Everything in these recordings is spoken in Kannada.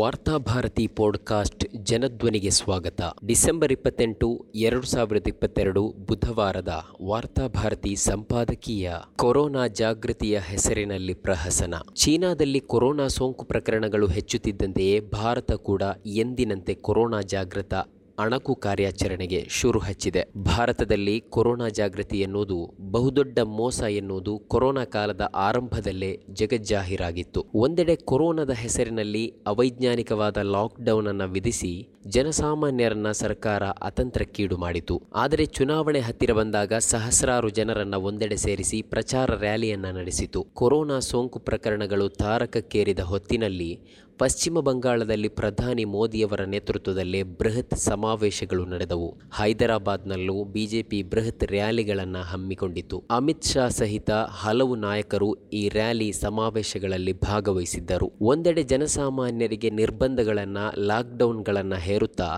ವಾರ್ತಾಭಾರತಿ ಪಾಡ್ಕಾಸ್ಟ್ ಜನಧ್ವನಿಗೆ ಸ್ವಾಗತ. ಡಿಸೆಂಬರ್ ಇಪ್ಪತ್ತೆಂಟು, ಎರಡು ಸಾವಿರದ ಇಪ್ಪತ್ತೆರಡು ಬುಧವಾರದ ವಾರ್ತಾಭಾರತಿ ಸಂಪಾದಕೀಯ ಕೊರೋನಾ ಜಾಗೃತಿಯ ಹೆಸರಿನಲ್ಲಿ ಪ್ರಹಸನ. ಚೀನಾದಲ್ಲಿ ಕೊರೋನಾ ಸೋಂಕು ಪ್ರಕರಣಗಳು ಹೆಚ್ಚುತ್ತಿದ್ದಂತೆಯೇ ಭಾರತ ಕೂಡ ಎಂದಿನಂತೆ ಕೊರೋನಾ ಜಾಗೃತ ಅಣಕು ಕಾರ್ಯಾಚರಣೆಗೆ ಶುರು ಹಚ್ಚಿದೆ. ಭಾರತದಲ್ಲಿ ಕೊರೋನಾ ಜಾಗೃತಿ ಎನ್ನುವುದು ಬಹುದೊಡ್ಡ ಮೋಸ ಎನ್ನುವುದು ಕೊರೋನಾ ಕಾಲದ ಆರಂಭದಲ್ಲೇ ಜಗಜ್ಜಾಹೀರಾಗಿತ್ತು. ಒಂದೆಡೆ ಕೊರೋನಾದ ಹೆಸರಿನಲ್ಲಿ ಅವೈಜ್ಞಾನಿಕವಾದ ಲಾಕ್ಡೌನ್ ಅನ್ನು ವಿಧಿಸಿ ಜನಸಾಮಾನ್ಯರನ್ನ ಸರ್ಕಾರ ಅತಂತ್ರಕ್ಕೀಡು ಮಾಡಿತು. ಆದರೆ ಚುನಾವಣೆ ಹತ್ತಿರ ಬಂದಾಗ ಸಹಸ್ರಾರು ಜನರನ್ನ ಒಂದೆಡೆ ಸೇರಿಸಿ ಪ್ರಚಾರ ರ್ಯಾಲಿಯನ್ನ ನಡೆಸಿತು. ಕೊರೋನಾ ಸೋಂಕು ಪ್ರಕರಣಗಳು ತಾರಕಕ್ಕೇರಿದ ಹೊತ್ತಿನಲ್ಲಿ ಪಶ್ಚಿಮ ಬಂಗಾಳದಲ್ಲಿ ಪ್ರಧಾನಿ ಮೋದಿಯವರ ನೇತೃತ್ವದಲ್ಲೇ ಬೃಹತ್ ಸಮಾವೇಶಗಳು ನಡೆದವು. ಹೈದರಾಬಾದ್ನಲ್ಲೂ ಬಿಜೆಪಿ ಬೃಹತ್ ರ್ಯಾಲಿಗಳನ್ನು ಹಮ್ಮಿಕೊಂಡಿತು ಅಮಿತ್ ಶಾ ಸಹಿತ ಹಲವು ನಾಯಕರು ಈ ರ್ಯಾಲಿ ಸಮಾವೇಶಗಳಲ್ಲಿ ಭಾಗವಹಿಸಿದ್ದರು. ಒಂದೆಡೆ ಜನಸಾಮಾನ್ಯರಿಗೆ ನಿರ್ಬಂಧಗಳನ್ನು, ಲಾಕ್ಡೌನ್ಗಳನ್ನು ಹೇರುತ್ತಾ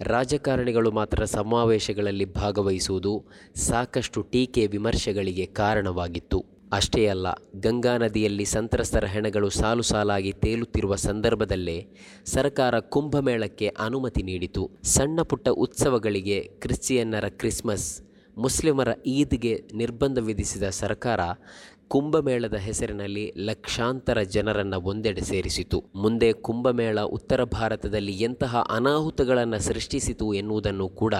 ರಾಜಕಾರಣಿಗಳು ಮಾತ್ರ ಸಮಾವೇಶಗಳಲ್ಲಿ ಭಾಗವಹಿಸುವುದು ಸಾಕಷ್ಟು ಟೀಕೆ ವಿಮರ್ಶೆಗಳಿಗೆ ಕಾರಣವಾಗಿತ್ತು. ಅಷ್ಟೇ ಅಲ್ಲ, ಗಂಗಾ ನದಿಯಲ್ಲಿ ಸಂತ್ರಸ್ತರ ಹೆಣಗಳು ಸಾಲು ಸಾಲಾಗಿ ತೇಲುತ್ತಿರುವ ಸಂದರ್ಭದಲ್ಲೇ ಸರ್ಕಾರ ಕುಂಭಮೇಳಕ್ಕೆ ಅನುಮತಿ ನೀಡಿತು. ಸಣ್ಣ ಪುಟ್ಟ ಉತ್ಸವಗಳಿಗೆ ಕ್ರಿಶ್ಚಿಯನ್ನರ ಕ್ರಿಸ್ಮಸ್, ಮುಸ್ಲಿಮರ ಈದ್ಗೆ ನಿರ್ಬಂಧ ವಿಧಿಸಿದ ಸರ್ಕಾರ ಕುಂಭಮೇಳದ ಹೆಸರಿನಲ್ಲಿ ಲಕ್ಷಾಂತರ ಜನರನ್ನು ಒಂದೆಡೆ ಸೇರಿಸಿತು. ಮುಂದೆ ಕುಂಭಮೇಳ ಉತ್ತರ ಭಾರತದಲ್ಲಿ ಎಂತಹ ಅನಾಹುತಗಳನ್ನು ಸೃಷ್ಟಿಸಿತು ಎನ್ನುವುದನ್ನು ಕೂಡ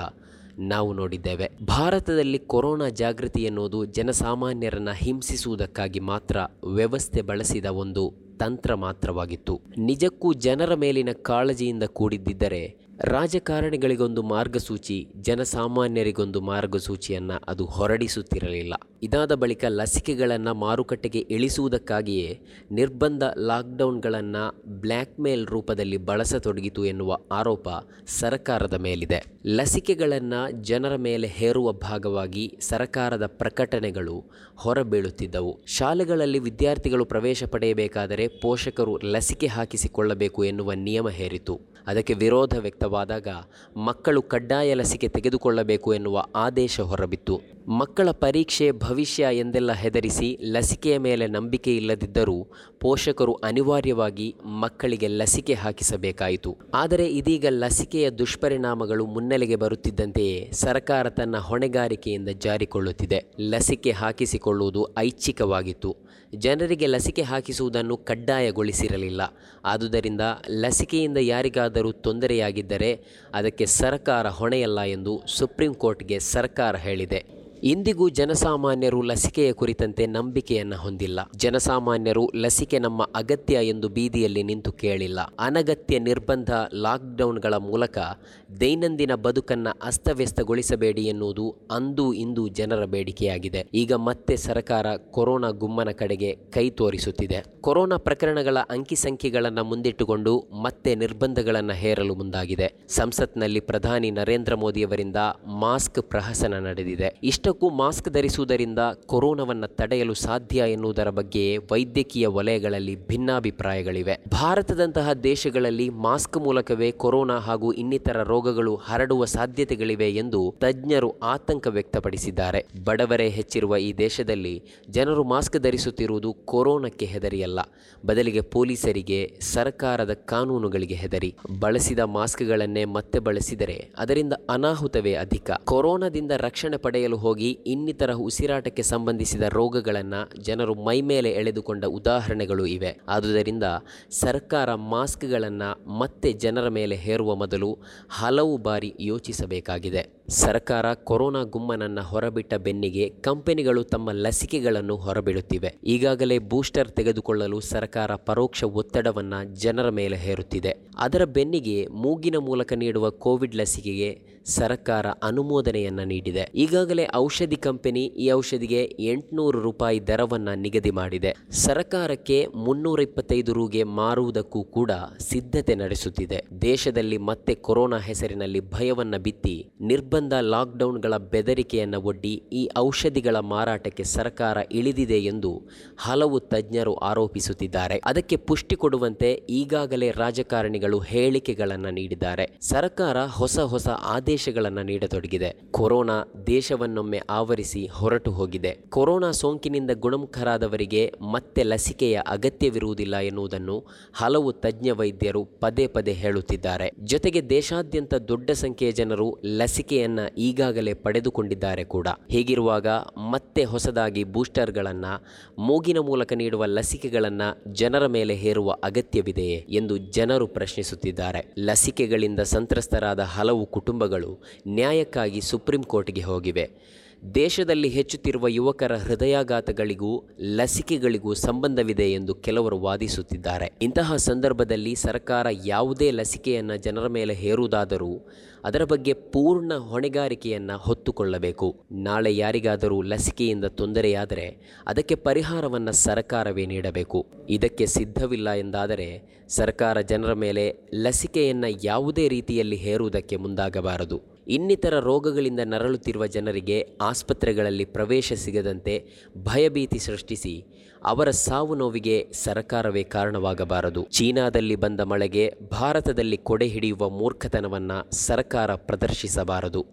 ನಾವು ನೋಡಿದ್ದೇವೆ. ಭಾರತದಲ್ಲಿ ಕೊರೋನಾ ಜಾಗೃತಿ ಎನ್ನುವುದು ಜನಸಾಮಾನ್ಯರನ್ನ ಹಿಂಸಿಸುವುದಕ್ಕಾಗಿ ಮಾತ್ರ ವ್ಯವಸ್ಥೆ ಬಳಸಿದ ಒಂದು ತಂತ್ರ ಮಾತ್ರವಾಗಿತ್ತು. ನಿಜಕ್ಕೂ ಜನರ ಮೇಲಿನ ಕಾಳಜಿಯಿಂದ ಕೂಡಿದ್ದಿದ್ದರೆ ರಾಜಕಾರಣಿಗಳಿಗೊಂದು ಮಾರ್ಗಸೂಚಿ, ಜನಸಾಮಾನ್ಯರಿಗೊಂದು ಮಾರ್ಗಸೂಚಿಯನ್ನು ಅದು ಹೊರಡಿಸುತ್ತಿರಲಿಲ್ಲ. ಇದಾದ ಬಳಿಕ ಲಸಿಕೆಗಳನ್ನು ಮಾರುಕಟ್ಟೆಗೆ ಇಳಿಸುವುದಕ್ಕಾಗಿಯೇ ನಿರ್ಬಂಧ ಲಾಕ್ಡೌನ್ಗಳನ್ನು ಬ್ಲ್ಯಾಕ್ ಮೇಲ್ ರೂಪದಲ್ಲಿ ಬಳಸತೊಡಗಿತು ಎನ್ನುವ ಆರೋಪ ಸರ್ಕಾರದ ಮೇಲಿದೆ. ಲಸಿಕೆಗಳನ್ನು ಜನರ ಮೇಲೆ ಹೇರುವ ಭಾಗವಾಗಿ ಸರ್ಕಾರದ ಪ್ರಕಟಣೆಗಳು ಹೊರಬೀಳುತ್ತಿದ್ದವು. ಶಾಲೆಗಳಲ್ಲಿ ವಿದ್ಯಾರ್ಥಿಗಳು ಪ್ರವೇಶ ಪಡೆಯಬೇಕಾದರೆ ಪೋಷಕರು ಲಸಿಕೆ ಹಾಕಿಸಿಕೊಳ್ಳಬೇಕು ಎನ್ನುವ ನಿಯಮ ಹೇರಿತು ಅದಕ್ಕೆ ವಿರೋಧ ವ್ಯಕ್ತವಾದಾಗ ಮಕ್ಕಳು ಕಡ್ಡಾಯ ಲಸಿಕೆ ತೆಗೆದುಕೊಳ್ಳಬೇಕು ಎನ್ನುವ ಆದೇಶ ಹೊರಬಿತ್ತು. ಮಕ್ಕಳ ಪರೀಕ್ಷೆ ಭವಿಷ್ಯ ಎಂದೆಲ್ಲ ಹೆದರಿಸಿ ಲಸಿಕೆಯ ಮೇಲೆ ನಂಬಿಕೆ ಇಲ್ಲದಿದ್ದರೂ ಪೋಷಕರು ಅನಿವಾರ್ಯವಾಗಿ ಮಕ್ಕಳಿಗೆ ಲಸಿಕೆ ಹಾಕಿಸಬೇಕಾಯಿತು. ಆದರೆ ಇದೀಗ ಲಸಿಕೆಯ ದುಷ್ಪರಿಣಾಮಗಳು ಮುನ್ನೆಲೆಗೆ ಬರುತ್ತಿದ್ದಂತೆಯೇ ಸರ್ಕಾರ ತನ್ನ ಹೊಣೆಗಾರಿಕೆಯಿಂದ ಜಾರಿಕೊಳ್ಳುತ್ತಿದೆ. ಲಸಿಕೆ ಹಾಕಿಸಿಕೊಳ್ಳುವುದು ಐಚ್ಛಿಕವಾಗಿತ್ತು. ಜನರಿಗೆ ಲಸಿಕೆ ಹಾಕಿಸುವುದನ್ನು ಕಡ್ಡಾಯಗೊಳಿಸಿರಲಿಲ್ಲ. ಆದುದರಿಂದ ಲಸಿಕೆಯಿಂದ ಯಾರಿಗಾದರೂ ತೊಂದರೆಯಾಗಿದ್ದರೆ ಅದಕ್ಕೆ ಸರ್ಕಾರ ಹೊಣೆಯಲ್ಲ ಎಂದು ಸುಪ್ರೀಂ ಕೋರ್ಟ್ಗೆ ಸರ್ಕಾರ ಹೇಳಿದೆ. ಇಂದಿಗೂ ಜನಸಾಮಾನ್ಯರು ಲಸಿಕೆಯ ಕುರಿತಂತೆ ನಂಬಿಕೆಯನ್ನು ಹೊಂದಿಲ್ಲ. ಜನಸಾಮಾನ್ಯರು ಲಸಿಕೆ ನಮ್ಮ ಅಗತ್ಯ ಎಂದು ಬೀದಿಯಲ್ಲಿ ನಿಂತು ಕೇಳಿಲ್ಲ. ಅನಗತ್ಯ ನಿರ್ಬಂಧ ಲಾಕ್ಡೌನ್ಗಳ ಮೂಲಕ ದೈನಂದಿನ ಬದುಕನ್ನು ಅಸ್ತವ್ಯಸ್ತಗೊಳಿಸಬೇಡಿ ಎನ್ನುವುದು ಅಂದು ಇಂದು ಜನರ ಬೇಡಿಕೆಯಾಗಿದೆ. ಈಗ ಮತ್ತೆ ಸರ್ಕಾರ ಕೊರೋನಾ ಗುಮ್ಮನ ಕಡೆಗೆ ಕೈ ತೋರಿಸುತ್ತಿದೆ. ಕೊರೋನಾ ಪ್ರಕರಣಗಳ ಅಂಕಿ ಸಂಖ್ಯೆಗಳನ್ನು ಮುಂದಿಟ್ಟುಕೊಂಡು ಮತ್ತೆ ನಿರ್ಬಂಧಗಳನ್ನು ಹೇರಲು ಮುಂದಾಗಿದೆ. ಸಂಸತ್ನಲ್ಲಿ ಪ್ರಧಾನಿ ನರೇಂದ್ರ ಮೋದಿಯವರಿಂದ ಮಾಸ್ಕ್ ಪ್ರಹಸನ ನಡೆದಿದೆ. ಇಷ್ಟ ಇಷ್ಟಕ್ಕೂ ಮಾಸ್ಕ್ ಧರಿಸುವುದರಿಂದ ಕೊರೋನಾವನ್ನು ತಡೆಯಲು ಸಾಧ್ಯ ಎನ್ನುವುದರ ಬಗ್ಗೆ ವೈದ್ಯಕೀಯ ವಲಯಗಳಲ್ಲಿ ಭಿನ್ನಾಭಿಪ್ರಾಯಗಳಿವೆ. ಭಾರತದಂತಹ ದೇಶಗಳಲ್ಲಿ ಮಾಸ್ಕ್ ಮೂಲಕವೇ ಕೊರೋನಾ ಹಾಗೂ ಇನ್ನಿತರ ರೋಗಗಳು ಹರಡುವ ಸಾಧ್ಯತೆಗಳಿವೆ ಎಂದು ತಜ್ಞರು ಆತಂಕ ವ್ಯಕ್ತಪಡಿಸಿದ್ದಾರೆ. ಬಡವರೇ ಹೆಚ್ಚಿರುವ ಈ ದೇಶದಲ್ಲಿ ಜನರು ಮಾಸ್ಕ್ ಧರಿಸುತ್ತಿರುವುದು ಕೊರೋನಾಕ್ಕೆ ಹೆದರಿಯಲ್ಲ. ಬದಲಿಗೆ ಪೊಲೀಸರಿಗೆ, ಸರ್ಕಾರದ ಕಾನೂನುಗಳಿಗೆ ಹೆದರಿ. ಬಳಸಿದ ಮಾಸ್ಕ್ಗಳನ್ನೇ ಮತ್ತೆ ಬಳಸಿದರೆ ಅದರಿಂದ ಅನಾಹುತವೇ ಅಧಿಕ. ಕೊರೋನಾದಿಂದ ರಕ್ಷಣೆ ಪಡೆಯಲು ಹೋಗಿ ಇನ್ನಿತರ ಉಸಿರಾಟಕ್ಕೆ ಸಂಬಂಧಿಸಿದ ರೋಗಗಳನ್ನು ಜನರು ಮೈಮೇಲೆ ಎಳೆದುಕೊಂಡ ಉದಾಹರಣೆಗಳು ಇವೆ. ಆದುದರಿಂದ ಸರ್ಕಾರ ಮಾಸ್ಕ್ಗಳನ್ನು ಮತ್ತೆ ಜನರ ಮೇಲೆ ಹೇರುವ ಮೊದಲು ಹಲವು ಬಾರಿ ಯೋಚಿಸಬೇಕಾಗಿದೆ. ಸರ್ಕಾರ ಕೊರೋನಾ ಗುಮ್ಮನನ್ನು ಹೊರಬಿಟ್ಟ ಬೆನ್ನಿಗೆ ಕಂಪನಿಗಳು ತಮ್ಮ ಲಸಿಕೆಗಳನ್ನು ಹೊರಬಿಡುತ್ತಿವೆ. ಈಗಾಗಲೇ ಬೂಸ್ಟರ್ ತೆಗೆದುಕೊಳ್ಳಲು ಸರ್ಕಾರ ಪರೋಕ್ಷ ಒತ್ತಡವನ್ನು ಜನರ ಮೇಲೆ ಹೇರುತ್ತಿದೆ. ಅದರ ಬೆನ್ನಿಗೆ ಮೂಗಿನ ಮೂಲಕ ನೀಡುವ ಕೋವಿಡ್ ಲಸಿಕೆಗೆ ಸರ್ಕಾರ ಅನುಮೋದನೆಯನ್ನು ನೀಡಿದೆ. ಈಗಾಗಲೇ ಔಷಧಿ ಕಂಪನಿ ಈ ಔಷಧಿಗೆ ಎಂಟುನೂರು ರೂಪಾಯಿ ದರವನ್ನು ನಿಗದಿ ಮಾಡಿದೆ. ಸರ್ಕಾರಕ್ಕೆ ಮುನ್ನೂರ ಇಪ್ಪತ್ತೈದು ರೂಗೆ ಮಾರುವುದಕ್ಕೂ ಕೂಡ ಸಿದ್ಧತೆ ನಡೆಸುತ್ತಿದೆ. ದೇಶದಲ್ಲಿ ಮತ್ತೆ ಕೊರೋನಾ ಹೆಸರಿನಲ್ಲಿ ಭಯವನ್ನ ಬಿತ್ತಿ ನಿರ್ಬಂಧ ಲಾಕ್ಡೌನ್ಗಳ ಬೆದರಿಕೆಯನ್ನು ಒಡ್ಡಿ ಈ ಔಷಧಿಗಳ ಮಾರಾಟಕ್ಕೆ ಸರ್ಕಾರ ಇಳಿದಿದೆ ಎಂದು ಹಲವು ತಜ್ಞರು ಆರೋಪಿಸುತ್ತಿದ್ದಾರೆ. ಅದಕ್ಕೆ ಪುಷ್ಟಿ ಕೊಡುವಂತೆ ಈಗಾಗಲೇ ರಾಜಕಾರಣಿಗಳು ಹೇಳಿಕೆಗಳನ್ನು ನೀಡಿದ್ದಾರೆ. ಸರ್ಕಾರ ಹೊಸ ಹೊಸ ಆದೇಶಗಳನ್ನು ನೀಡತೊಡಗಿದೆ. ಕೊರೋನಾ ದೇಶವನ್ನೊಮ್ಮೆ ಆವರಿಸಿ ಹೊರಟು ಹೋಗಿದೆ. ಕೊರೋನಾ ಸೋಂಕಿನಿಂದ ಗುಣಮುಖರಾದವರಿಗೆ ಮತ್ತೆ ಲಸಿಕೆಯ ಅಗತ್ಯವಿರುವುದಿಲ್ಲ ಎನ್ನುವುದನ್ನು ಹಲವು ತಜ್ಞ ವೈದ್ಯರು ಪದೇ ಪದೇ ಹೇಳುತ್ತಿದ್ದಾರೆ. ಜೊತೆಗೆ ದೇಶಾದ್ಯಂತ ದೊಡ್ಡ ಸಂಖ್ಯೆಯ ಜನರು ಲಸಿಕೆಯನ್ನ ಈಗಾಗಲೇ ಪಡೆದುಕೊಂಡಿದ್ದಾರೆ ಕೂಡ. ಹೀಗಿರುವಾಗ ಮತ್ತೆ ಹೊಸದಾಗಿ ಬೂಸ್ಟರ್ಗಳನ್ನ, ಮೂಗಿನ ಮೂಲಕ ನೀಡುವ ಲಸಿಕೆಗಳನ್ನ ಜನರ ಮೇಲೆ ಹೇರುವ ಅಗತ್ಯವಿದೆಯೇ ಎಂದು ಜನರು ಪ್ರಶ್ನಿಸುತ್ತಿದ್ದಾರೆ. ಲಸಿಕೆಗಳಿಂದ ಸಂತ್ರಸ್ತರಾದ ಹಲವು ಕುಟುಂಬಗಳು ನ್ಯಾಯಕ್ಕಾಗಿ ಸುಪ್ರೀಂ ಕೋರ್ಟ್ಗೆ ಹೋಗಿವೆ. ದೇಶದಲ್ಲಿ ಹೆಚ್ಚುತ್ತಿರುವ ಯುವಕರ ಹೃದಯಾಘಾತಗಳಿಗೂ ಲಸಿಕೆಗಳಿಗೂ ಸಂಬಂಧವಿದೆ ಎಂದು ಕೆಲವರು ವಾದಿಸುತ್ತಿದ್ದಾರೆ. ಇಂತಹ ಸಂದರ್ಭದಲ್ಲಿ ಸರ್ಕಾರ ಯಾವುದೇ ಲಸಿಕೆಯನ್ನು ಜನರ ಮೇಲೆ ಹೇರುವುದಾದರೂ ಅದರ ಬಗ್ಗೆ ಪೂರ್ಣ ಹೊಣೆಗಾರಿಕೆಯನ್ನು ಹೊತ್ತುಕೊಳ್ಳಬೇಕು. ನಾಳೆ ಯಾರಿಗಾದರೂ ಲಸಿಕೆಯಿಂದ ತೊಂದರೆಯಾದರೆ ಅದಕ್ಕೆ ಪರಿಹಾರವನ್ನು ಸರ್ಕಾರವೇ ನೀಡಬೇಕು. ಇದಕ್ಕೆ ಸಿದ್ಧವಿಲ್ಲ ಎಂದಾದರೆ ಸರ್ಕಾರ ಜನರ ಮೇಲೆ ಲಸಿಕೆಯನ್ನು ಯಾವುದೇ ರೀತಿಯಲ್ಲಿ ಹೇರುವುದಕ್ಕೆ ಮುಂದಾಗಬಾರದು. ಇನ್ನಿತರ ರೋಗಗಳಿಂದ ನರಳುತ್ತಿರುವ ಜನರಿಗೆ ಆಸ್ಪತ್ರೆಗಳಲ್ಲಿ ಪ್ರವೇಶ ಸಿಗದಂತೆ ಭಯಭೀತಿ ಸೃಷ್ಟಿಸಿ ಅವರ ಸಾವು ನೋವಿಗೆ ಸರಕಾರವೇ ಕಾರಣವಾಗಬಾರದು. ಚೀನಾದಲ್ಲಿ ಬಂದ ಮಳೆಗೆ ಭಾರತದಲ್ಲಿ ಕೊಡೆ ಹಿಡಿಯುವ ಮೂರ್ಖತನವನ್ನು ಸರ್ಕಾರ ಪ್ರದರ್ಶಿಸಬಾರದು.